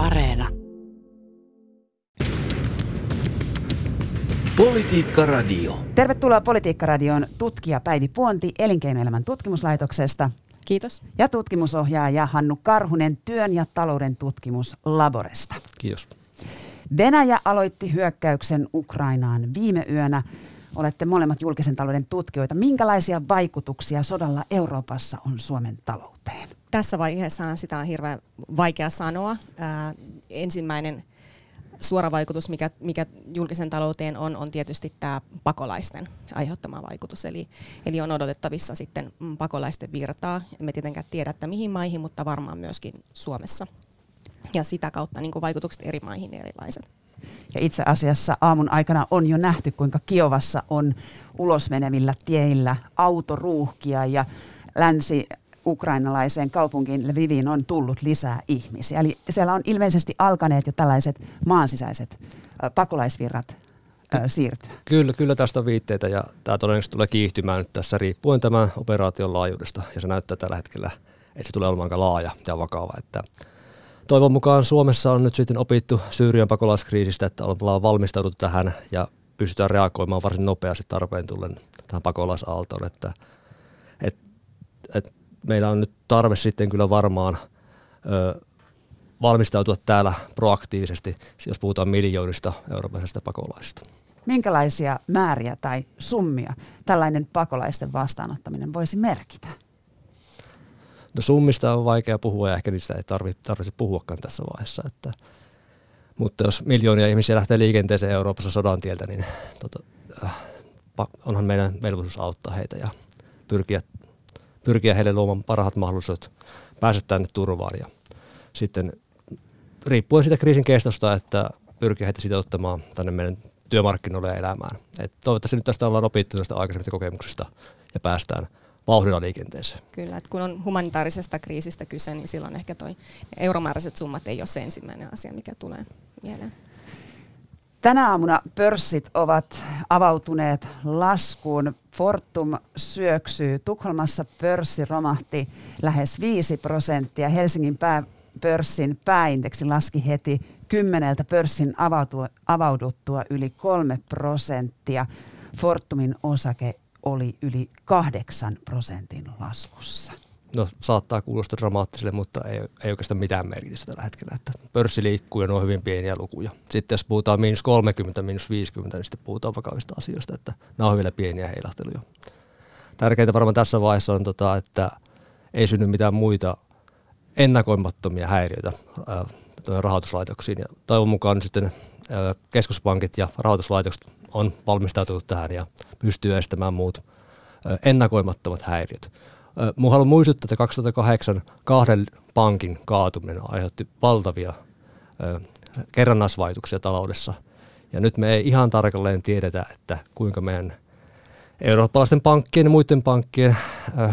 Areena. Politiikka Radio. Tervetuloa Politiikka-radioon tutkija Päivi Puonti Elinkeinoelämän tutkimuslaitoksesta Kiitos. ja tutkimusohjaaja Hannu Karhunen Työn ja talouden tutkimuslaboresta. Kiitos. Venäjä aloitti hyökkäyksen Ukrainaan viime yönä. Olette molemmat julkisen talouden tutkijoita. Minkälaisia vaikutuksia sodalla Euroopassa on Suomen talouteen? Tässä vaiheessa sitä on hirveän vaikea sanoa. Ää, ensimmäinen suora vaikutus, mikä, mikä julkisen talouteen on, on tietysti tämä pakolaisten aiheuttama vaikutus. Eli, eli on odotettavissa sitten mm, pakolaisten virtaa. Emme tietenkään tiedä, että mihin maihin, mutta varmaan myöskin Suomessa. Ja sitä kautta niin vaikutukset eri maihin erilaiset. Ja itse asiassa aamun aikana on jo nähty, kuinka Kiovassa on ulosmenevillä tieillä autoruuhkia ja länsi ukrainalaiseen kaupunkiin Lviviin on tullut lisää ihmisiä. Eli siellä on ilmeisesti alkaneet jo tällaiset maansisäiset pakolaisvirrat siirtyä. Kyllä, kyllä tästä on viitteitä ja tämä todennäköisesti tulee kiihtymään nyt tässä riippuen tämän operaation laajuudesta ja se näyttää tällä hetkellä, että se tulee olemaan aika laaja ja vakava. Että toivon mukaan Suomessa on nyt sitten opittu Syyrian pakolaiskriisistä, että ollaan valmistauduttu tähän ja pystytään reagoimaan varsin nopeasti tarpeen tullen tähän pakolaisaaltoon, että et, et meillä on nyt tarve sitten kyllä varmaan ö, valmistautua täällä proaktiivisesti, jos puhutaan miljoonista eurooppalaisista pakolaisista. Minkälaisia määriä tai summia tällainen pakolaisten vastaanottaminen voisi merkitä? No summista on vaikea puhua ja ehkä niistä ei tarvitse, tarvitse puhuakaan tässä vaiheessa. Että, mutta jos miljoonia ihmisiä lähtee liikenteeseen Euroopassa sodan tieltä, niin tota, äh, onhan meidän velvollisuus auttaa heitä ja pyrkiä, pyrkiä heille luomaan parhaat mahdollisuudet päästä tänne turvaan. Ja sitten riippuen siitä kriisin kestosta, että pyrkiä heitä sitouttamaan tänne meidän työmarkkinoille ja elämään. Et toivottavasti nyt tästä ollaan opittu tästä aikaisemmista kokemuksista ja päästään vauhdilla liikenteeseen. Kyllä, että kun on humanitaarisesta kriisistä kyse, niin silloin ehkä toi euromääräiset summat ei ole se ensimmäinen asia, mikä tulee mieleen. Tänä aamuna pörssit ovat avautuneet laskuun. Fortum syöksyy. Tukholmassa pörssi romahti lähes 5 prosenttia. Helsingin pää, pörssin pääindeksi laski heti kymmeneltä pörssin avautua, avauduttua yli 3 prosenttia. Fortumin osake oli yli 8 prosentin laskussa. No saattaa kuulostaa dramaattiselle, mutta ei, ei oikeastaan mitään merkitystä tällä hetkellä. Että pörssi liikkuu ja ne on hyvin pieniä lukuja. Sitten jos puhutaan miinus 30, miinus 50, niin sitten puhutaan vakavista asioista, että nämä on vielä pieniä heilahteluja. Tärkeintä varmaan tässä vaiheessa on, tota, että ei synny mitään muita ennakoimattomia häiriöitä ää, rahoituslaitoksiin. Ja toivon mukaan sitten ää, keskuspankit ja rahoituslaitokset on valmistautunut tähän ja pystyy estämään muut ennakoimattomat häiriöt. Mun haluan muistuttaa, että 2008 kahden pankin kaatuminen aiheutti valtavia kerrannaisvaikutuksia taloudessa. Ja nyt me ei ihan tarkalleen tiedetä, että kuinka meidän eurooppalaisten pankkien ja muiden pankkien ö,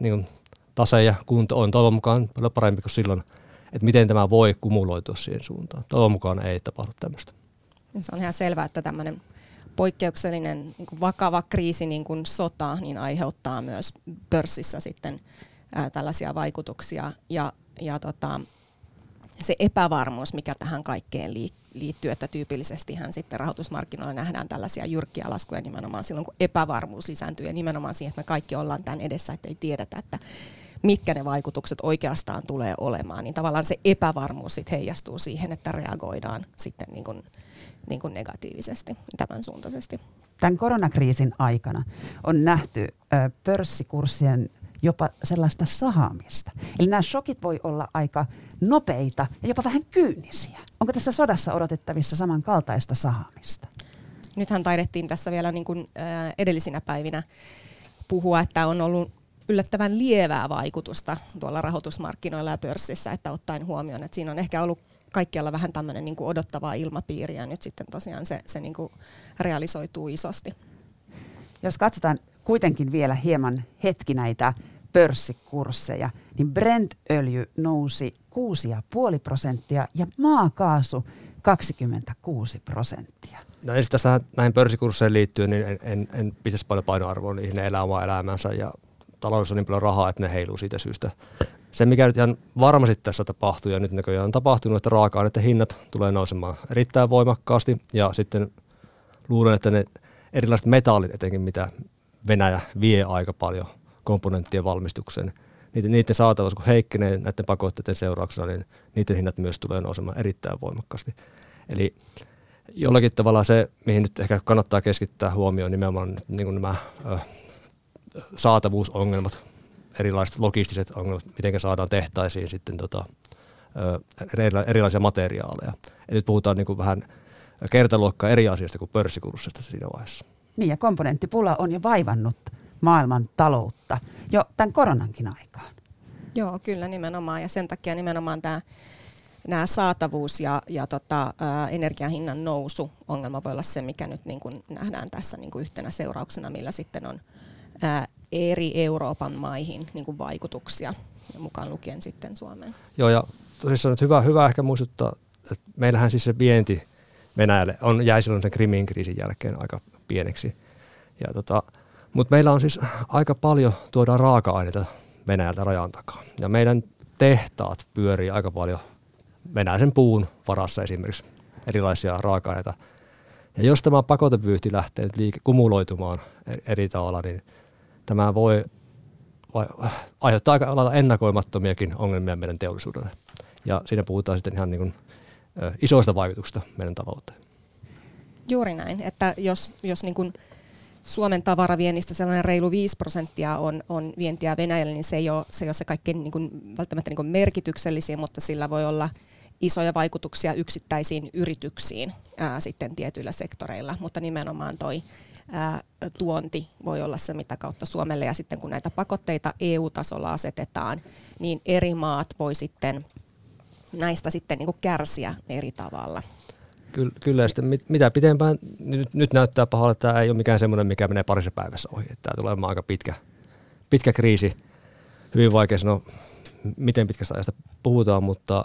niin tase ja kunto on toivon mukaan paljon parempi kuin silloin, että miten tämä voi kumuloitua siihen suuntaan. Toivon mukaan ei tapahdu tämmöistä. Se on ihan selvää, että tämmöinen poikkeuksellinen niin kuin vakava kriisi niin kuin sota niin aiheuttaa myös pörssissä sitten ää, tällaisia vaikutuksia. Ja, ja tota, se epävarmuus, mikä tähän kaikkeen liittyy, että tyypillisesti hän sitten rahoitusmarkkinoilla nähdään tällaisia jyrkkiä laskuja nimenomaan silloin, kun epävarmuus lisääntyy. Ja nimenomaan siihen, että me kaikki ollaan tämän edessä, että ei tiedetä, että mitkä ne vaikutukset oikeastaan tulee olemaan, niin tavallaan se epävarmuus sitten heijastuu siihen, että reagoidaan sitten niin kuin niin kuin negatiivisesti, tämän suuntaisesti. Tämän koronakriisin aikana on nähty pörssikurssien jopa sellaista sahaamista. Eli nämä shokit voi olla aika nopeita ja jopa vähän kyynisiä. Onko tässä sodassa odotettavissa samankaltaista sahaamista? Nythän taidettiin tässä vielä niin kuin, edellisinä päivinä puhua, että on ollut yllättävän lievää vaikutusta tuolla rahoitusmarkkinoilla ja pörssissä, että ottaen huomioon, että siinä on ehkä ollut kaikkialla vähän tämmöinen niin odottavaa ilmapiiriä ja nyt sitten tosiaan se, se niin kuin realisoituu isosti. Jos katsotaan kuitenkin vielä hieman hetki näitä pörssikursseja, niin Brent-öljy nousi 6,5 prosenttia ja maakaasu 26 prosenttia. No ensin tässä näihin pörssikursseihin liittyen, niin en, en, en pistäisi paljon painoarvoa niihin, ne elää omaa elämänsä ja taloudessa on niin paljon rahaa, että ne heiluu siitä syystä se, mikä nyt ihan varmasti tässä tapahtuu ja nyt näköjään on tapahtunut, että raaka-aineiden hinnat tulee nousemaan erittäin voimakkaasti ja sitten luulen, että ne erilaiset metallit etenkin, mitä Venäjä vie aika paljon komponenttien valmistukseen, niiden, niiden saatavuus, kun heikkenee näiden pakotteiden seurauksena, niin niiden hinnat myös tulee nousemaan erittäin voimakkaasti. Eli jollakin tavalla se, mihin nyt ehkä kannattaa keskittää huomioon, nimenomaan niin kuin nämä ö, saatavuusongelmat, erilaiset logistiset ongelmat, miten saadaan tehtaisiin sitten tota, erilaisia materiaaleja. Eli nyt puhutaan niin kuin vähän kertaluokkaa eri asioista kuin pörssikurssista siinä vaiheessa. Niin ja komponenttipula on jo vaivannut maailman taloutta jo tämän koronankin aikaan. Joo, kyllä nimenomaan ja sen takia nimenomaan tämä nämä saatavuus ja, ja tota, ää, energiahinnan nousu ongelma voi olla se, mikä nyt niin kuin nähdään tässä niin kuin yhtenä seurauksena, millä sitten on ää, eri Euroopan maihin niin kuin vaikutuksia, mukaan lukien sitten Suomeen. Joo, ja tosissaan hyvä, hyvä ehkä muistuttaa, että meillähän siis se vienti Venäjälle on jäi silloin sen Krimin kriisin jälkeen aika pieneksi. Ja tota, mutta meillä on siis aika paljon tuodaan raaka-aineita Venäjältä rajan takaa. Ja meidän tehtaat pyörii aika paljon venäläisen puun varassa esimerkiksi erilaisia raaka-aineita. Ja jos tämä pakotepyyhti lähtee nyt liike, kumuloitumaan eri tavalla, niin tämä voi aiheuttaa aika lailla ennakoimattomiakin ongelmia meidän teollisuudelle. Ja siinä puhutaan sitten ihan niin kuin, isoista vaikutuksista meidän talouteen. Juuri näin, että jos, jos niin kuin Suomen tavaraviennistä sellainen reilu 5 prosenttia on, on vientiä Venäjälle, niin se ei ole se, ei ole se kaikkein niin kuin, välttämättä niin kuin merkityksellisin, mutta sillä voi olla isoja vaikutuksia yksittäisiin yrityksiin ää, sitten tietyillä sektoreilla, mutta nimenomaan toi tuonti voi olla se, mitä kautta Suomelle. Ja sitten kun näitä pakotteita EU-tasolla asetetaan, niin eri maat voi sitten näistä sitten niin kärsiä eri tavalla. Kyllä, kyllä sitten mit, mitä pitempään, nyt, nyt näyttää pahalle, että tämä ei ole mikään semmoinen, mikä menee parissa päivässä ohi. Tämä tulee olemaan aika pitkä, pitkä kriisi. Hyvin vaikea sanoa, miten pitkästä ajasta puhutaan, mutta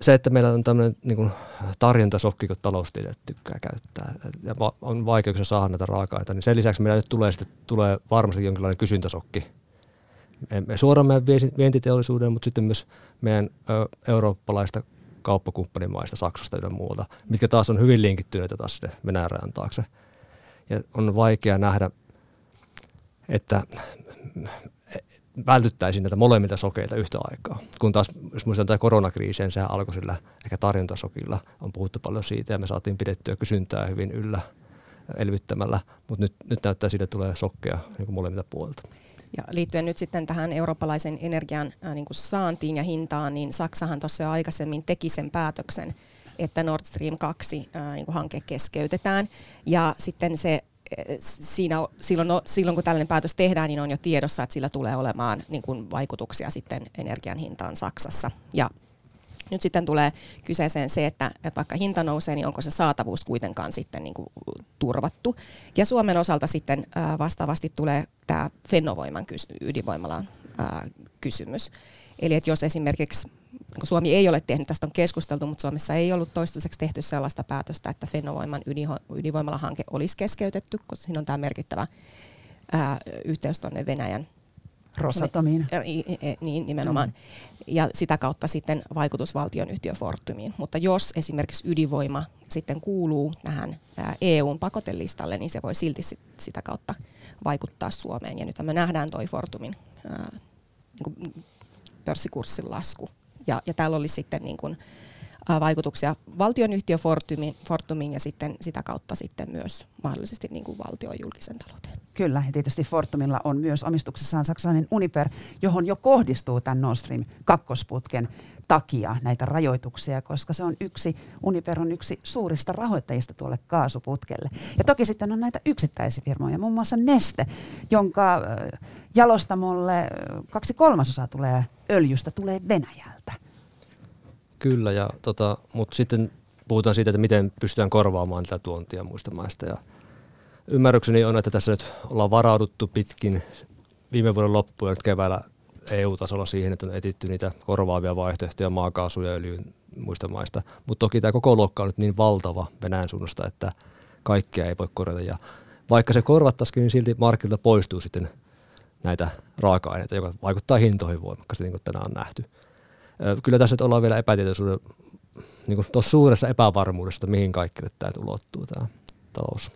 se, että meillä on tämmöinen niin tarjontasokki, kun taloustieteilijät tykkää käyttää, ja on vaikeuksia saada näitä raaka-aineita, niin sen lisäksi meillä nyt tulee, sitten, tulee varmasti jonkinlainen kysyntäsokki. Me suoraan meidän vientiteollisuuden, mutta sitten myös meidän eurooppalaista kauppakumppanimaista, Saksasta ja muualta, mitkä taas on hyvin linkittyneitä taas sinne Venäjän taakse. Ja on vaikea nähdä, että vältyttäisiin näitä molemmilta sokeilta yhtä aikaa. Kun taas, jos muistetaan tämä koronakriisi, niin sehän alkoi sillä ehkä tarjontasokilla. On puhuttu paljon siitä ja me saatiin pidettyä kysyntää hyvin yllä elvyttämällä, mutta nyt, nyt näyttää siitä, että tulee sokkeja niin molemmilta puolilta. Ja liittyen nyt sitten tähän eurooppalaisen energian äh, niin kuin saantiin ja hintaan, niin Saksahan tuossa jo aikaisemmin teki sen päätöksen, että Nord Stream 2 äh, niin kuin hanke keskeytetään. Ja sitten se siinä, silloin, silloin kun tällainen päätös tehdään, niin on jo tiedossa, että sillä tulee olemaan niin kuin vaikutuksia sitten energian hintaan Saksassa. Ja nyt sitten tulee kyseeseen se, että, että vaikka hinta nousee, niin onko se saatavuus kuitenkaan sitten niin kuin turvattu. Ja Suomen osalta sitten vastaavasti tulee tämä Fennovoiman ydinvoimalan kysymys. Eli että jos esimerkiksi Suomi ei ole tehnyt, tästä on keskusteltu, mutta Suomessa ei ollut toistaiseksi tehty sellaista päätöstä, että Fennovoiman ydinvoimalahanke olisi keskeytetty, koska siinä on tämä merkittävä ää, yhteys tuonne Venäjän Rosatomiin. Niin, nimenomaan. Mm. Ja sitä kautta sitten vaikutus valtion yhtiö Fortumiin. Mutta jos esimerkiksi ydinvoima sitten kuuluu tähän EUn pakotelistalle, niin se voi silti sitä kautta vaikuttaa Suomeen. Ja nyt me nähdään toi Fortumin ää, niin pörssikurssin lasku. Ja, ja täällä olisi sitten niin kuin, vaikutuksia valtionyhtiö Fortumiin, Fortumiin ja sitten sitä kautta sitten myös mahdollisesti niin kuin valtion julkisen talouteen. Kyllä, ja tietysti Fortumilla on myös omistuksessaan saksalainen Uniper, johon jo kohdistuu tämän Nord Stream kakkosputken takia näitä rajoituksia, koska se on yksi, Uniper on yksi suurista rahoittajista tuolle kaasuputkelle. Ja toki sitten on näitä yksittäisiä firmoja, muun muassa Neste, jonka jalostamolle kaksi kolmasosaa tulee öljystä, tulee Venäjältä. Kyllä, ja tota, mutta sitten puhutaan siitä, että miten pystytään korvaamaan tätä tuontia muista maista. Ja ymmärrykseni on, että tässä nyt ollaan varauduttu pitkin viime vuoden loppuun ja nyt keväällä EU-tasolla siihen, että on etitty niitä korvaavia vaihtoehtoja maakaasu ja öljyn muista maista. Mutta toki tämä koko luokka on nyt niin valtava Venäjän suunnasta, että kaikkea ei voi korjata. Ja vaikka se korvattaisikin, niin silti markkilta poistuu sitten näitä raaka-aineita, joka vaikuttaa hintoihin voimakkaasti, niin kuin tänään on nähty. Kyllä tässä nyt ollaan vielä epätietoisuuden, niin kuin tuossa suuressa epävarmuudessa, mihin kaikille tämä ulottuu tämä talous.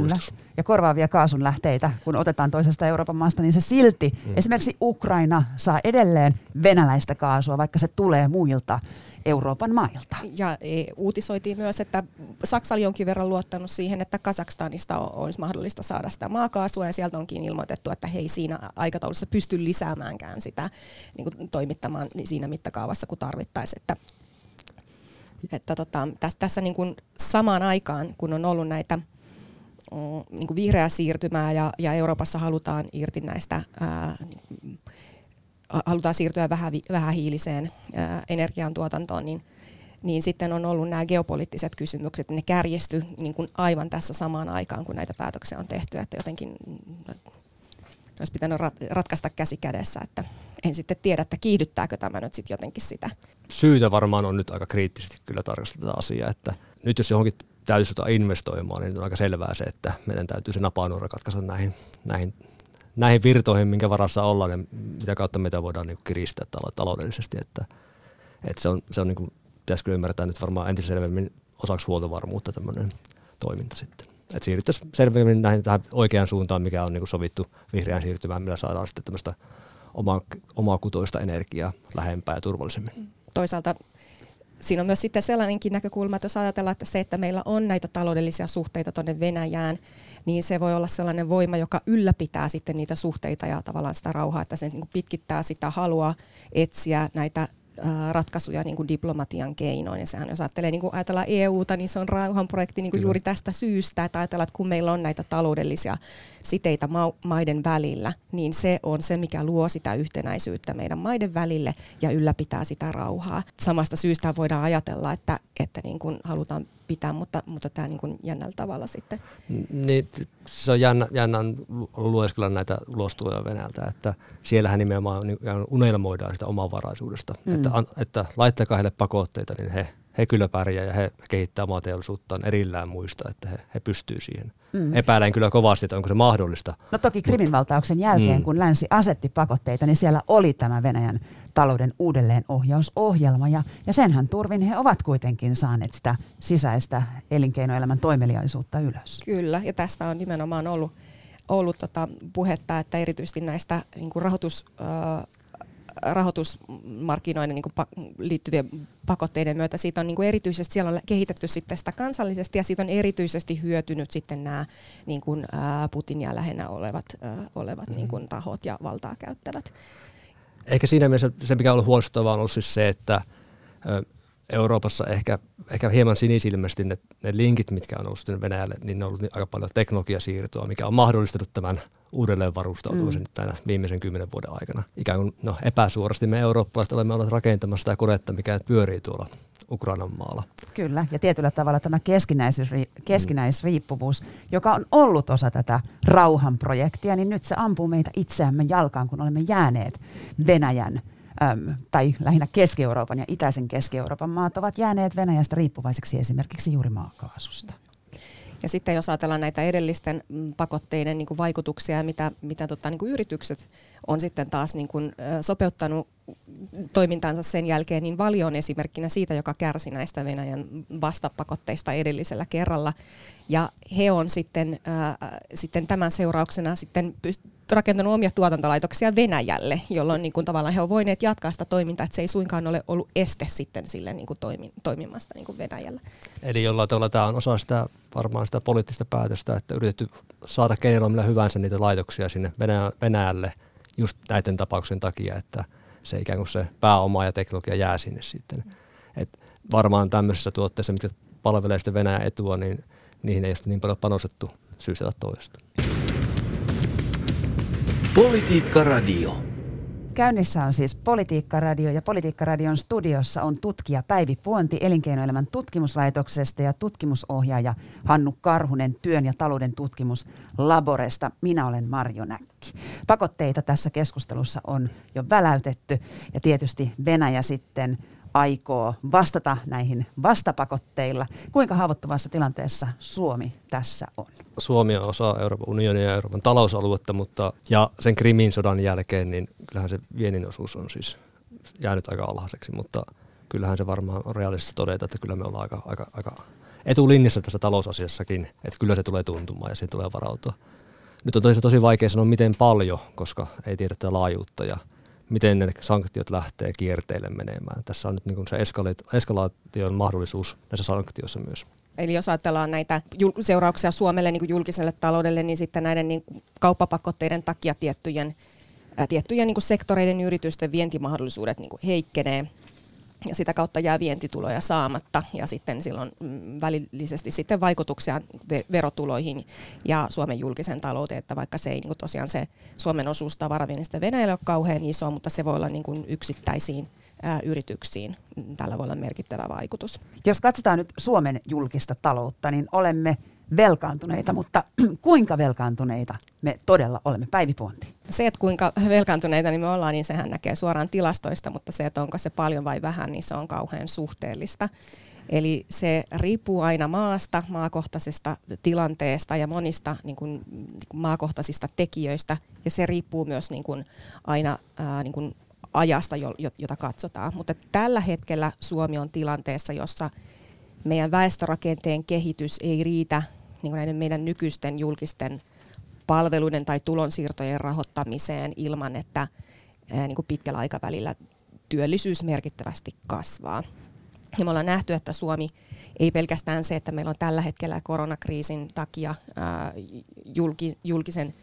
Kyllä. Ja korvaavia kaasunlähteitä, kun otetaan toisesta Euroopan maasta, niin se silti, mm. esimerkiksi Ukraina saa edelleen venäläistä kaasua, vaikka se tulee muilta Euroopan mailta. Ja e, uutisoitiin myös, että Saksa oli jonkin verran luottanut siihen, että Kazakstanista olisi mahdollista saada sitä maakaasua, ja sieltä onkin ilmoitettu, että he ei siinä aikataulussa pysty lisäämäänkään sitä niin kuin toimittamaan siinä mittakaavassa, kun tarvittaisiin. Että, että tota, tässä, tässä niin kuin samaan aikaan, kun on ollut näitä mm, niin kuin vihreää siirtymää ja, ja Euroopassa halutaan irti näistä ää, halutaan siirtyä vähän, vähähiiliseen ää, energiantuotantoon, niin, niin sitten on ollut nämä geopoliittiset kysymykset, ne kärjesty niin kuin aivan tässä samaan aikaan, kun näitä päätöksiä on tehty, että jotenkin olisi pitänyt rat- ratkaista käsi kädessä, että en sitten tiedä, että kiihdyttääkö tämä nyt sitten jotenkin sitä. Syytä varmaan on nyt aika kriittisesti kyllä tarkastella tätä asiaa, että nyt jos johonkin täytyisi investoimaan, niin on aika selvää se, että meidän täytyy se napanuora katkaista näihin, näihin näihin virtoihin, minkä varassa ollaan ja mitä kautta meitä voidaan niin kiristää taloudellisesti. Että, että se on, se on niin kuin, pitäisi kyllä ymmärtää nyt varmaan entistä selvemmin osaksi huoltovarmuutta tämmöinen toiminta sitten. Että siirryttäisiin selvemmin näihin, tähän oikeaan suuntaan, mikä on niin kuin sovittu vihreään siirtymään, millä saadaan sitten tämmöistä omaa, omaa kutoista energiaa lähempää ja turvallisemmin. Toisaalta siinä on myös sitten sellainenkin näkökulma, että jos ajatellaan, että se, että meillä on näitä taloudellisia suhteita tuonne Venäjään, niin se voi olla sellainen voima, joka ylläpitää sitten niitä suhteita ja tavallaan sitä rauhaa, että se niin pitkittää sitä halua etsiä näitä ratkaisuja niin kuin diplomatian keinoin. Ja sehän jos ajattelee, niin kuin ajatellaan EUta, niin se on rauhanprojekti niin kuin juuri tästä syystä, että ajatellaan, että kun meillä on näitä taloudellisia siteitä ma- maiden välillä, niin se on se, mikä luo sitä yhtenäisyyttä meidän maiden välille ja ylläpitää sitä rauhaa. Samasta syystä voidaan ajatella, että, että niin kuin halutaan pitää, mutta, mutta tämä niin kuin jännällä tavalla sitten. Niin, se on jännä, jännä lueskella näitä ulostuloja Venäjältä, että siellähän nimenomaan unelmoidaan sitä omavaraisuudesta, mm. että, että laittakaa heille pakotteita, niin he, he kyllä pärjää ja he kehittää omaa teollisuuttaan erillään muista, että he, he pystyy siihen. Mm. Epäilen kyllä kovasti, että onko se mahdollista. No toki Krimin valtauksen jälkeen, mm. kun länsi asetti pakotteita, niin siellä oli tämä Venäjän talouden uudelleenohjausohjelma. Ja, ja senhän turvin he ovat kuitenkin saaneet sitä sisäistä elinkeinoelämän toimeliaisuutta ylös. Kyllä, ja tästä on nimenomaan ollut, ollut tota puhetta, että erityisesti näistä niin kuin rahoitus... Äh, rahoitusmarkkinoiden niin kuin liittyvien pakotteiden myötä siitä on niin kuin erityisesti, siellä on kehitetty sitten sitä kansallisesti ja siitä on erityisesti hyötynyt sitten nämä niin kuin, Putinia lähinnä olevat, olevat mm. niin kuin tahot ja valtaa käyttävät. Ehkä siinä mielessä se, mikä on ollut huolestuttavaa, on ollut siis se, että Euroopassa ehkä, ehkä hieman sinisilmästi ne, ne linkit, mitkä on ollut Venäjälle, niin ne on ollut aika paljon teknologiasiirtoa, mikä on mahdollistanut tämän uudelleen varustautumisen mm. tänä viimeisen kymmenen vuoden aikana. Ikään kuin no, epäsuorasti me eurooppalaiset olemme olleet rakentamassa sitä konetta, mikä pyörii tuolla Ukrainan maalla. Kyllä, ja tietyllä tavalla tämä keskinäisriippuvuus, joka on ollut osa tätä rauhanprojektia, niin nyt se ampuu meitä itseämme jalkaan, kun olemme jääneet Venäjän äm, tai lähinnä Keski-Euroopan ja itäisen Keski-Euroopan maat ovat jääneet Venäjästä riippuvaiseksi esimerkiksi juuri maakaasusta. Ja sitten jos ajatellaan näitä edellisten mm, pakotteiden niin vaikutuksia mitä, mitä tota, niin yritykset on sitten taas niin kuin, sopeuttanut toimintansa sen jälkeen, niin Valio on esimerkkinä siitä, joka kärsi näistä Venäjän vastapakotteista edellisellä kerralla. Ja he on sitten, äh, sitten tämän seurauksena sitten pyst- rakentanut omia tuotantolaitoksia Venäjälle, jolloin niin kuin tavallaan he ovat voineet jatkaa sitä toimintaa, että se ei suinkaan ole ollut este sitten sille niin kuin toimi, toimimasta niin kuin Venäjällä. Eli jollain tavalla tämä on osa sitä varmaan sitä poliittista päätöstä, että yritetty saada keinoilla millä hyvänsä niitä laitoksia sinne Venäjälle just näiden tapauksen takia, että se ikään kuin se pääoma ja teknologia jää sinne sitten. Et varmaan tämmöisessä tuotteessa, mitkä palvelee sitten Venäjän etua, niin niihin ei ole niin paljon panostettu syystä tai toisesta. Politiikka Radio. Käynnissä on siis Politiikka-radio ja Politiikka-radion studiossa on tutkija Päivi Puonti Elinkeinoelämän tutkimuslaitoksesta ja tutkimusohjaaja Hannu Karhunen työn ja talouden tutkimus Laboresta. Minä olen Marjo Näkki. Pakotteita tässä keskustelussa on jo väläytetty ja tietysti Venäjä sitten aikoo vastata näihin vastapakotteilla. Kuinka haavoittuvassa tilanteessa Suomi tässä on? Suomi on osa Euroopan unionia ja Euroopan talousaluetta, mutta ja sen Krimin sodan jälkeen, niin kyllähän se viennin osuus on siis jäänyt aika alhaiseksi, mutta kyllähän se varmaan on realistista todeta, että kyllä me ollaan aika, aika, aika etulinjassa tässä talousasiassakin, että kyllä se tulee tuntumaan ja siihen tulee varautua. Nyt on tosi, tosi vaikea sanoa miten paljon, koska ei tiedä tätä laajuutta ja miten ne sanktiot lähtee kierteille menemään. Tässä on nyt niin se eskalaation mahdollisuus näissä sanktioissa myös. Eli jos ajatellaan näitä seurauksia Suomelle niin kuin julkiselle taloudelle, niin sitten näiden niin kuin kauppapakotteiden takia tiettyjen, ää, tiettyjen niin kuin sektoreiden yritysten vientimahdollisuudet niin kuin heikkenee ja sitä kautta jää vientituloja saamatta ja sitten silloin mm, välillisesti sitten vaikutuksia verotuloihin ja Suomen julkisen talouteen, että vaikka se ei niin tosiaan se Suomen osuus tavaraviennistä Venäjälle ole kauhean iso, mutta se voi olla niin kuin yksittäisiin yrityksiin. Tällä voi olla merkittävä vaikutus. Jos katsotaan nyt Suomen julkista taloutta, niin olemme velkaantuneita, mutta kuinka velkaantuneita me todella olemme? Päivi Puonti. Se, että kuinka velkaantuneita niin me ollaan, niin sehän näkee suoraan tilastoista, mutta se, että onko se paljon vai vähän, niin se on kauhean suhteellista. Eli se riippuu aina maasta, maakohtaisesta tilanteesta ja monista niin kuin, niin kuin maakohtaisista tekijöistä. Ja se riippuu myös niin kuin, aina ää, niin kuin ajasta, jota katsotaan. Mutta tällä hetkellä Suomi on tilanteessa, jossa meidän väestörakenteen kehitys ei riitä niin näiden meidän nykyisten julkisten palveluiden tai tulonsiirtojen rahoittamiseen ilman, että niin kuin pitkällä aikavälillä työllisyys merkittävästi kasvaa. Ja me ollaan nähty, että Suomi ei pelkästään se, että meillä on tällä hetkellä koronakriisin takia julkisen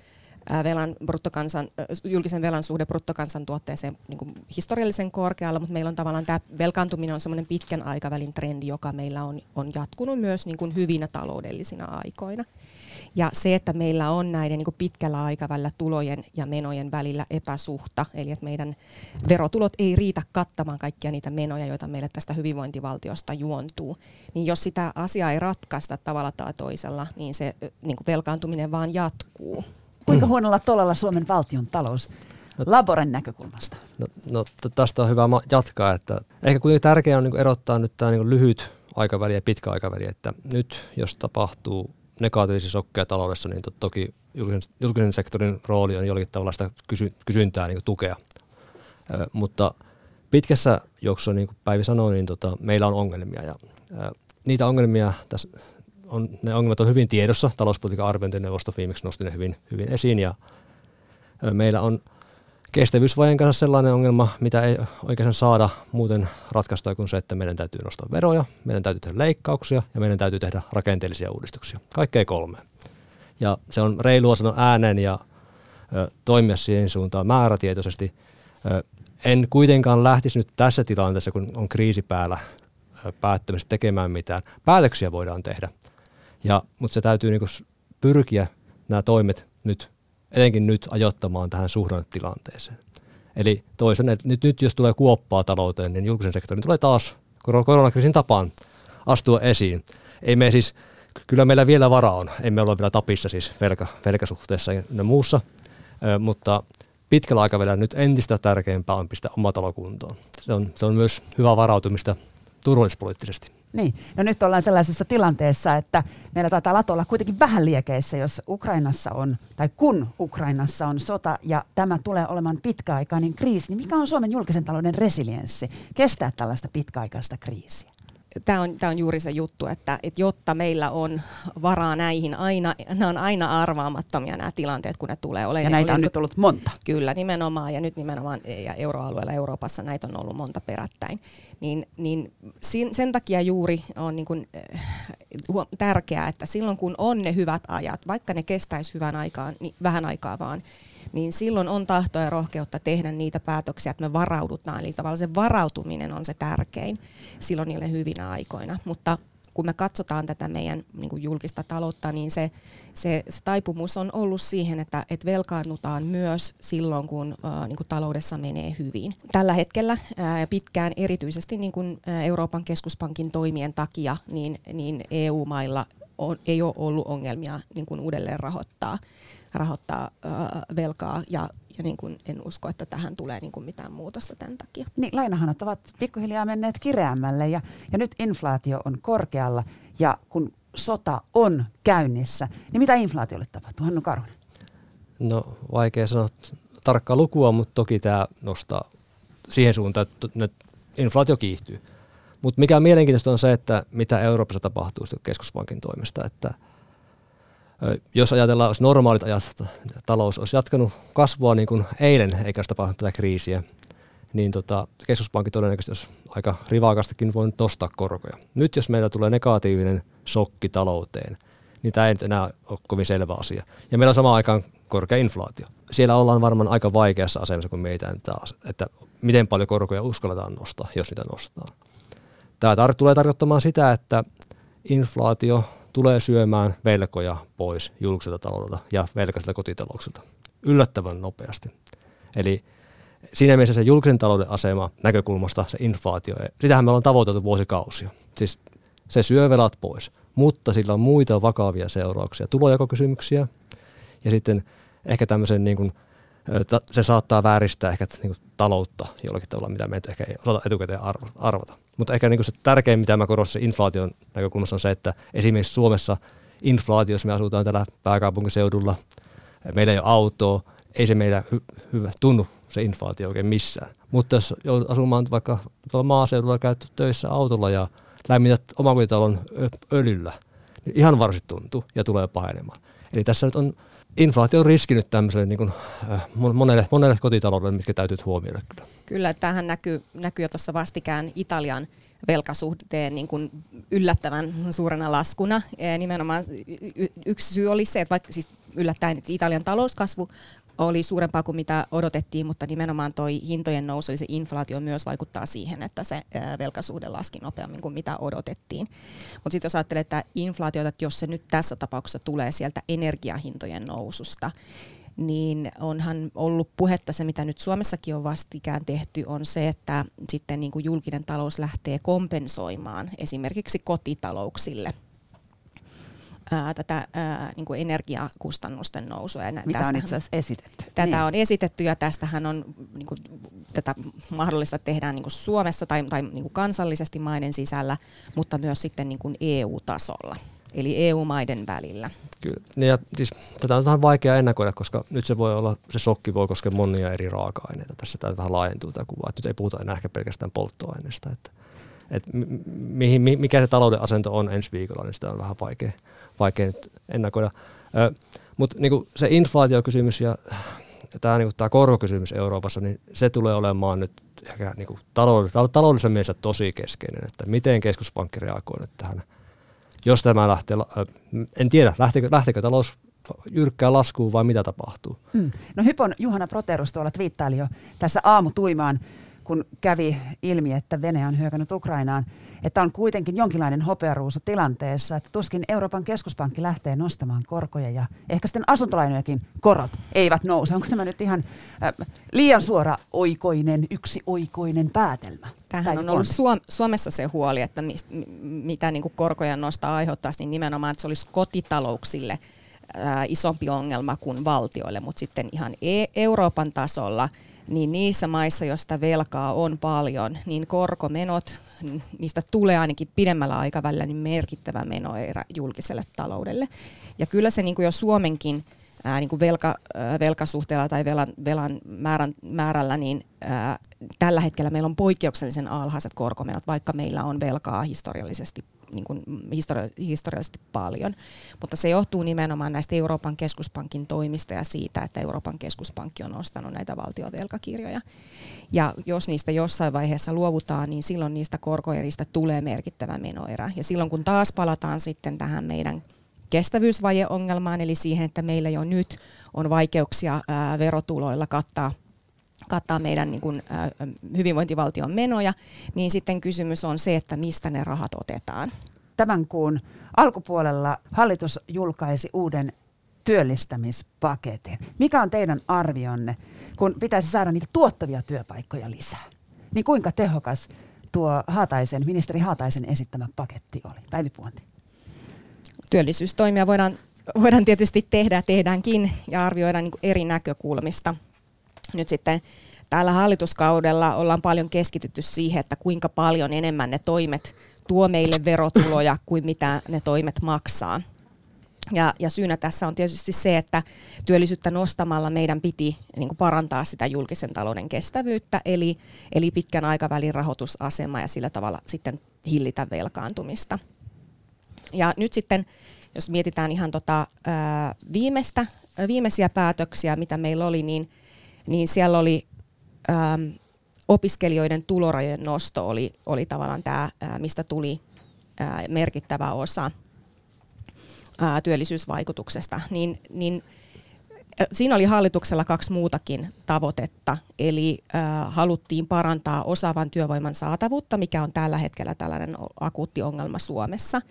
velan bruttokansan, julkisen velan suhde bruttokansantuotteeseen niin kuin historiallisen korkealla, mutta meillä on tavallaan tämä velkaantuminen on semmoinen pitkän aikavälin trendi, joka meillä on, on jatkunut myös niin kuin hyvinä taloudellisina aikoina. Ja se, että meillä on näiden niin pitkällä aikavälillä tulojen ja menojen välillä epäsuhta, eli että meidän verotulot ei riitä kattamaan kaikkia niitä menoja, joita meille tästä hyvinvointivaltiosta juontuu, niin jos sitä asiaa ei ratkaista tavalla tai toisella, niin se niin velkaantuminen vaan jatkuu. Kuinka huonolla tolalla Suomen valtion talous Laboren näkökulmasta? No, no tästä on hyvä jatkaa, että ehkä kuitenkin tärkeää on niin erottaa nyt tämä niin lyhyt aikaväli ja pitkä aikaväli, että nyt jos tapahtuu negatiivisia sokkeja taloudessa, niin to, toki julkisen, julkisen sektorin rooli on jollakin tavalla sitä kysy, kysyntää niin tukea. Ö, mutta pitkässä juoksussa, niin kuin Päivi sanoi, niin tota, meillä on ongelmia ja ö, niitä ongelmia tässä on, ne ongelmat on hyvin tiedossa. Talouspolitiikan arviointineuvosto viimeksi nosti ne hyvin, hyvin esiin ja meillä on kestävyysvajeen kanssa sellainen ongelma, mitä ei oikeastaan saada muuten ratkaistua kuin se, että meidän täytyy nostaa veroja, meidän täytyy tehdä leikkauksia ja meidän täytyy tehdä rakenteellisia uudistuksia. Kaikkea kolme. Ja se on reilua sanoa äänen ja ö, toimia siihen suuntaan määrätietoisesti. Ö, en kuitenkaan lähtisi nyt tässä tilanteessa, kun on kriisi päällä, päättämistä tekemään mitään. Päätöksiä voidaan tehdä, ja, mutta se täytyy niin pyrkiä nämä toimet nyt, etenkin nyt ajoittamaan tähän suhdannetilanteeseen. Eli toisen, että nyt, nyt jos tulee kuoppaa talouteen, niin julkisen sektorin tulee taas koronakriisin tapaan astua esiin. Ei me siis, kyllä meillä vielä vara on, emme ole vielä tapissa siis velka, velkasuhteessa ja muussa, mutta pitkällä aikavälillä nyt entistä tärkeämpää on pistää oma talo kuntoon. Se on, se on myös hyvä varautumista turvallispoliittisesti. Niin, no nyt ollaan sellaisessa tilanteessa, että meillä taitaa lato olla kuitenkin vähän liekeissä, jos Ukrainassa on, tai kun Ukrainassa on sota ja tämä tulee olemaan pitkäaikainen kriisi, niin mikä on Suomen julkisen talouden resilienssi kestää tällaista pitkäaikaista kriisiä? Tämä on, tämä on juuri se juttu, että, että jotta meillä on varaa näihin, aina, nämä on aina arvaamattomia nämä tilanteet, kun ne tulee olemaan. Ja näitä on nyt ollut monta. Kyllä, nimenomaan. Ja nyt nimenomaan ja euroalueella Euroopassa näitä on ollut monta perättäin. Niin, niin sen takia juuri on niin kuin, äh, tärkeää, että silloin kun on ne hyvät ajat, vaikka ne kestäisi hyvän aikaan, niin vähän aikaa vaan, niin silloin on tahtoa ja rohkeutta tehdä niitä päätöksiä, että me varaudutaan. Eli tavallaan se varautuminen on se tärkein silloin niille hyvinä aikoina. Mutta kun me katsotaan tätä meidän niin kuin julkista taloutta, niin se, se, se taipumus on ollut siihen, että, että velkaannutaan myös silloin, kun ää, niin kuin taloudessa menee hyvin. Tällä hetkellä ää, pitkään erityisesti niin kuin Euroopan keskuspankin toimien takia, niin, niin EU-mailla on, ei ole ollut ongelmia niin kuin uudelleen rahoittaa rahoittaa ää, velkaa ja, ja niin kuin en usko, että tähän tulee niin kuin mitään muutosta tämän takia. Niin, lainahanat ovat pikkuhiljaa menneet kireämmälle ja, ja nyt inflaatio on korkealla ja kun sota on käynnissä, niin mitä inflaatiolle tapahtuu? Hannu Karhunen. No vaikea sanoa tarkkaa lukua, mutta toki tämä nostaa siihen suuntaan, että inflaatio kiihtyy. Mutta mikä on mielenkiintoista on se, että mitä Euroopassa tapahtuu keskuspankin toimesta. Että jos ajatellaan, jos normaalit ajat talous olisi jatkanut kasvua niin kuin eilen, eikä olisi tapahtunut tätä kriisiä, niin tota, keskuspankki todennäköisesti olisi aika rivakastakin voinut nostaa korkoja. Nyt jos meillä tulee negatiivinen shokki talouteen, niin tämä ei nyt enää ole kovin selvä asia. Ja meillä on samaan aikaan korkea inflaatio. Siellä ollaan varmaan aika vaikeassa asemassa, kun meitä taas, että miten paljon korkoja uskalletaan nostaa, jos niitä nostaa. Tämä tar- tulee tarkoittamaan sitä, että inflaatio tulee syömään velkoja pois julkiselta taloudelta ja velkaisilta kotitalouksilta yllättävän nopeasti. Eli siinä mielessä se julkisen talouden asema näkökulmasta, se inflaatio, sitähän me ollaan tavoiteltu vuosikausia. Siis se syö velat pois, mutta sillä on muita vakavia seurauksia, tulojakokysymyksiä ja sitten ehkä tämmöisen niin kuin, se saattaa vääristää ehkä niin kuin, taloutta jollakin tavalla, mitä me ehkä ei osata etukäteen arvata. Mutta ehkä niin se tärkein, mitä mä korostan inflaation näkökulmassa on se, että esimerkiksi Suomessa inflaatio, jos me asutaan täällä pääkaupunkiseudulla, meillä ei ole autoa, ei se meillä hy- hyvä tunnu se inflaatio oikein missään. Mutta jos asumaan vaikka maaseudulla käyttö töissä autolla ja lämmität omakotitalon öljyllä, niin ihan varsin tuntuu ja tulee pahenemaan. Eli tässä nyt on inflaatio on riski nyt tämmöiselle niin kuin, äh, monelle, monelle kotitaloudelle, mitkä täytyy huomioida kyllä. Kyllä, tähän näkyy, näkyy jo tuossa vastikään Italian velkasuhteen niin kuin yllättävän suurena laskuna. Nimenomaan yksi syy oli se, että vaikka siis yllättäen, että Italian talouskasvu oli suurempaa kuin mitä odotettiin, mutta nimenomaan toi hintojen nousu, eli se inflaatio myös vaikuttaa siihen, että se velkasuhde laski nopeammin kuin mitä odotettiin. Mutta sitten jos ajattelee, että inflaatiota, että jos se nyt tässä tapauksessa tulee sieltä energiahintojen noususta, niin onhan ollut puhetta se, mitä nyt Suomessakin on vastikään tehty, on se, että sitten niin kuin julkinen talous lähtee kompensoimaan esimerkiksi kotitalouksille – ää, tätä ää, niin kuin energiakustannusten nousua. Ja Mitä on itse asiassa esitetty. Tätä niin. on esitetty ja tästähän on niin kuin, tätä mahdollista tehdään niin kuin Suomessa tai, tai niin kuin kansallisesti maiden sisällä, mutta myös sitten niin kuin EU-tasolla eli EU-maiden välillä. Kyllä. Ja siis, tätä on vähän vaikea ennakoida, koska nyt se voi olla, se shokki voi koskea monia eri raaka-aineita. Tässä tämä vähän laajentuu tämä kuva. Että nyt ei puhuta enää ehkä pelkästään polttoaineesta. Että, että mihin, mikä se talouden asento on ensi viikolla, niin sitä on vähän vaikea, vaikea nyt ennakoida. Mutta niinku se inflaatiokysymys ja tämä niinku, korkokysymys Euroopassa, niin se tulee olemaan nyt ehkä niinku, taloudellisessa, mielessä tosi keskeinen, että miten keskuspankki reagoi nyt tähän. Jos tämä lähtee, en tiedä, lähteekö, lähteekö talous jyrkkää laskuun vai mitä tapahtuu? Mm. No Hypon Juhana Proterus tuolla twiittaili jo tässä aamutuimaan kun kävi ilmi, että Venäjä on hyökännyt Ukrainaan, että on kuitenkin jonkinlainen hopearuusu tilanteessa, että tuskin Euroopan keskuspankki lähtee nostamaan korkoja ja ehkä sitten asuntolainojakin korot eivät nouse. Onko tämä nyt ihan äh, liian suora oikoinen, yksi oikoinen päätelmä? Tähän on ollut Suom- Suomessa se huoli, että mist, mitä niin kuin korkoja nostaa aiheuttaa, niin nimenomaan, että se olisi kotitalouksille äh, isompi ongelma kuin valtioille, mutta sitten ihan e- Euroopan tasolla – niin niissä maissa, joista velkaa on paljon, niin korkomenot, niistä tulee ainakin pidemmällä aikavälillä niin merkittävä menoerä julkiselle taloudelle. Ja kyllä se niin kuin jo Suomenkin ää, niin kuin velka, ää, velkasuhteella tai velan, velan määrän, määrällä, niin ää, tällä hetkellä meillä on poikkeuksellisen alhaiset korkomenot, vaikka meillä on velkaa historiallisesti niin kuin histori- historiallisesti paljon. Mutta se johtuu nimenomaan näistä Euroopan keskuspankin toimista ja siitä, että Euroopan keskuspankki on ostanut näitä valtiovelkakirjoja. Ja jos niistä jossain vaiheessa luovutaan, niin silloin niistä korkoeristä tulee merkittävä menoerä. Ja silloin kun taas palataan sitten tähän meidän kestävyysvajeongelmaan, eli siihen, että meillä jo nyt on vaikeuksia verotuloilla kattaa kattaa meidän niin kuin, äh, hyvinvointivaltion menoja, niin sitten kysymys on se, että mistä ne rahat otetaan. Tämän kuun alkupuolella hallitus julkaisi uuden työllistämispaketin. Mikä on teidän arvionne, kun pitäisi saada niitä tuottavia työpaikkoja lisää? Niin kuinka tehokas tuo Haataisen, ministeri Haataisen esittämä paketti oli? Päivi Puonti. Työllisyystoimia voidaan voidaan tietysti tehdä ja tehdäänkin ja arvioida niin eri näkökulmista. Nyt sitten tällä hallituskaudella ollaan paljon keskitytty siihen, että kuinka paljon enemmän ne toimet tuo meille verotuloja kuin mitä ne toimet maksaa. Ja, ja syynä tässä on tietysti se, että työllisyyttä nostamalla meidän piti niin kuin parantaa sitä julkisen talouden kestävyyttä, eli, eli pitkän aikavälin rahoitusasema ja sillä tavalla sitten hillitä velkaantumista. Ja nyt sitten, jos mietitään ihan tota, ää, viimeistä, viimeisiä päätöksiä, mitä meillä oli, niin, niin siellä oli ää, opiskelijoiden tulorajojen nosto oli, oli tavallaan tämä, mistä tuli ää, merkittävä osa ää, työllisyysvaikutuksesta, niin, niin siinä oli hallituksella kaksi muutakin tavoitetta. Eli ää, haluttiin parantaa osaavan työvoiman saatavuutta, mikä on tällä hetkellä tällainen akuutti ongelma Suomessa.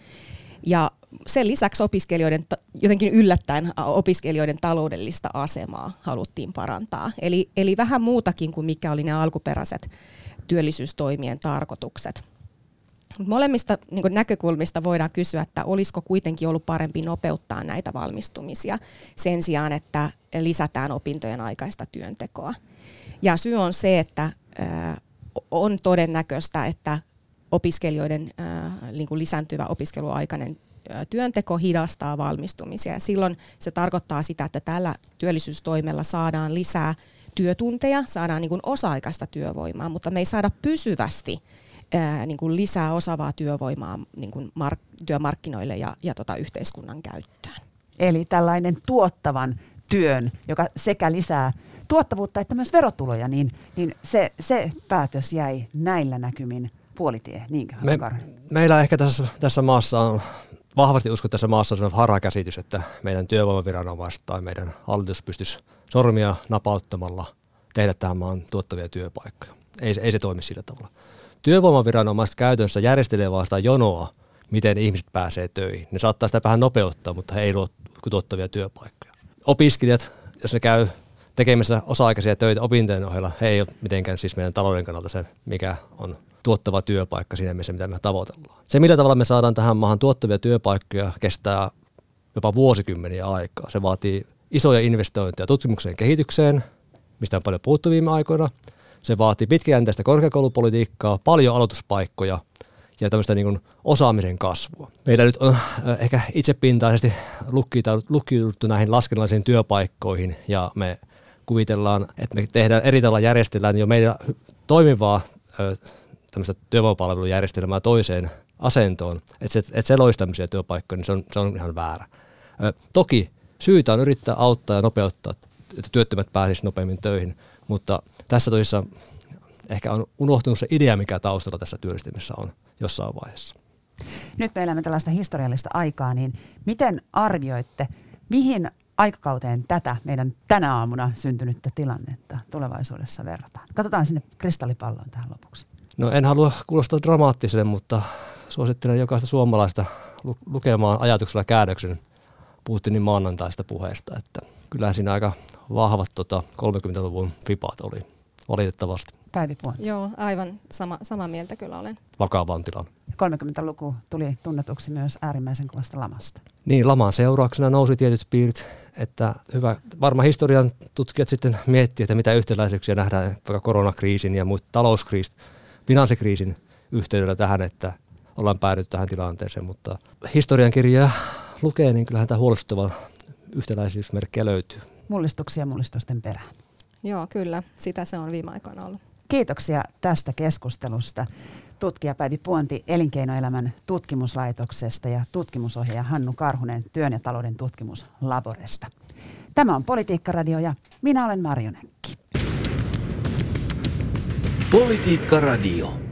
Ja sen lisäksi opiskelijoiden, jotenkin yllättäen opiskelijoiden taloudellista asemaa haluttiin parantaa. Eli, eli vähän muutakin kuin mikä oli ne alkuperäiset työllisyystoimien tarkoitukset. Molemmista niin näkökulmista voidaan kysyä, että olisiko kuitenkin ollut parempi nopeuttaa näitä valmistumisia sen sijaan, että lisätään opintojen aikaista työntekoa. Ja syy on se, että on todennäköistä, että opiskelijoiden niin lisääntyvä opiskeluaikainen työnteko hidastaa valmistumisia. Ja silloin se tarkoittaa sitä, että tällä työllisyystoimella saadaan lisää työtunteja, saadaan niin kuin osa-aikaista työvoimaa, mutta me ei saada pysyvästi ää, niin kuin lisää osaavaa työvoimaa niin kuin mark- työmarkkinoille ja, ja tota yhteiskunnan käyttöön. Eli tällainen tuottavan työn, joka sekä lisää tuottavuutta että myös verotuloja, niin, niin se, se päätös jäi näillä näkymin puolitie, niinkö? Me, meillä ehkä tässä, tässä maassa on vahvasti usko tässä maassa on harhakäsitys, että meidän työvoimaviranomaiset tai meidän hallitus pystyisi sormia napauttamalla tehdä tähän maan tuottavia työpaikkoja. Ei, ei se toimi sillä tavalla. Työvoimaviranomaiset käytännössä järjestelee vasta jonoa, miten ihmiset pääsee töihin. Ne saattaa sitä vähän nopeuttaa, mutta he ei luo tuottavia työpaikkoja. Opiskelijat, jos ne käy tekemässä osa-aikaisia töitä opintojen ohella, he ei ole mitenkään siis meidän talouden kannalta se, mikä on tuottava työpaikka siinä mielessä, mitä me tavoitellaan. Se, millä tavalla me saadaan tähän maahan tuottavia työpaikkoja, kestää jopa vuosikymmeniä aikaa. Se vaatii isoja investointeja tutkimukseen kehitykseen, mistä on paljon puhuttu viime aikoina. Se vaatii pitkäjänteistä korkeakoulupolitiikkaa, paljon aloituspaikkoja ja tämmöistä niin osaamisen kasvua. Meillä nyt on äh, ehkä itsepintaisesti lukkiuduttu näihin laskennallisiin työpaikkoihin ja me kuvitellaan, että me tehdään eri tavalla järjestellään jo meidän toimivaa tämmöistä työvoimapalvelujärjestelmää toiseen asentoon, että se, että se loisi tämmöisiä työpaikkoja, niin se on, se on ihan väärä. Toki syytä on yrittää auttaa ja nopeuttaa, että työttömät pääsisivät nopeammin töihin, mutta tässä toisessa ehkä on unohtunut se idea, mikä taustalla tässä työllistymisessä on jossain vaiheessa. Nyt me elämme tällaista historiallista aikaa, niin miten arvioitte, mihin aikakauteen tätä meidän tänä aamuna syntynyttä tilannetta tulevaisuudessa verrataan? Katsotaan sinne kristallipalloon tähän lopuksi. No en halua kuulostaa dramaattiselle, mutta suosittelen jokaista suomalaista lukemaan ajatuksella käännöksen Putinin maanantaista puheesta, että kyllä siinä aika vahvat tota, 30-luvun fipat oli valitettavasti. Päivi Puon. Joo, aivan sama, sama mieltä kyllä olen. Vakavaan tilan. 30-luku tuli tunnetuksi myös äärimmäisen kovasta lamasta. Niin, laman seurauksena nousi tietyt piirit, että hyvä, varmaan historian tutkijat sitten miettii, että mitä yhtäläisyyksiä nähdään vaikka koronakriisin ja muut talouskriisit finanssikriisin yhteydellä tähän, että ollaan päädytty tähän tilanteeseen, mutta historiankirjaa lukee, niin kyllähän tämä huolestuttava yhtäläisyysmerkkejä löytyy. Mullistuksia mullistusten perään. Joo, kyllä. Sitä se on viime aikoina ollut. Kiitoksia tästä keskustelusta. Tutkija Päivi Puonti Elinkeinoelämän tutkimuslaitoksesta ja tutkimusohjaaja Hannu Karhunen Työn ja talouden tutkimuslaboresta. Tämä on Politiikkaradio ja minä olen Marjonekki. Politiikka Radio.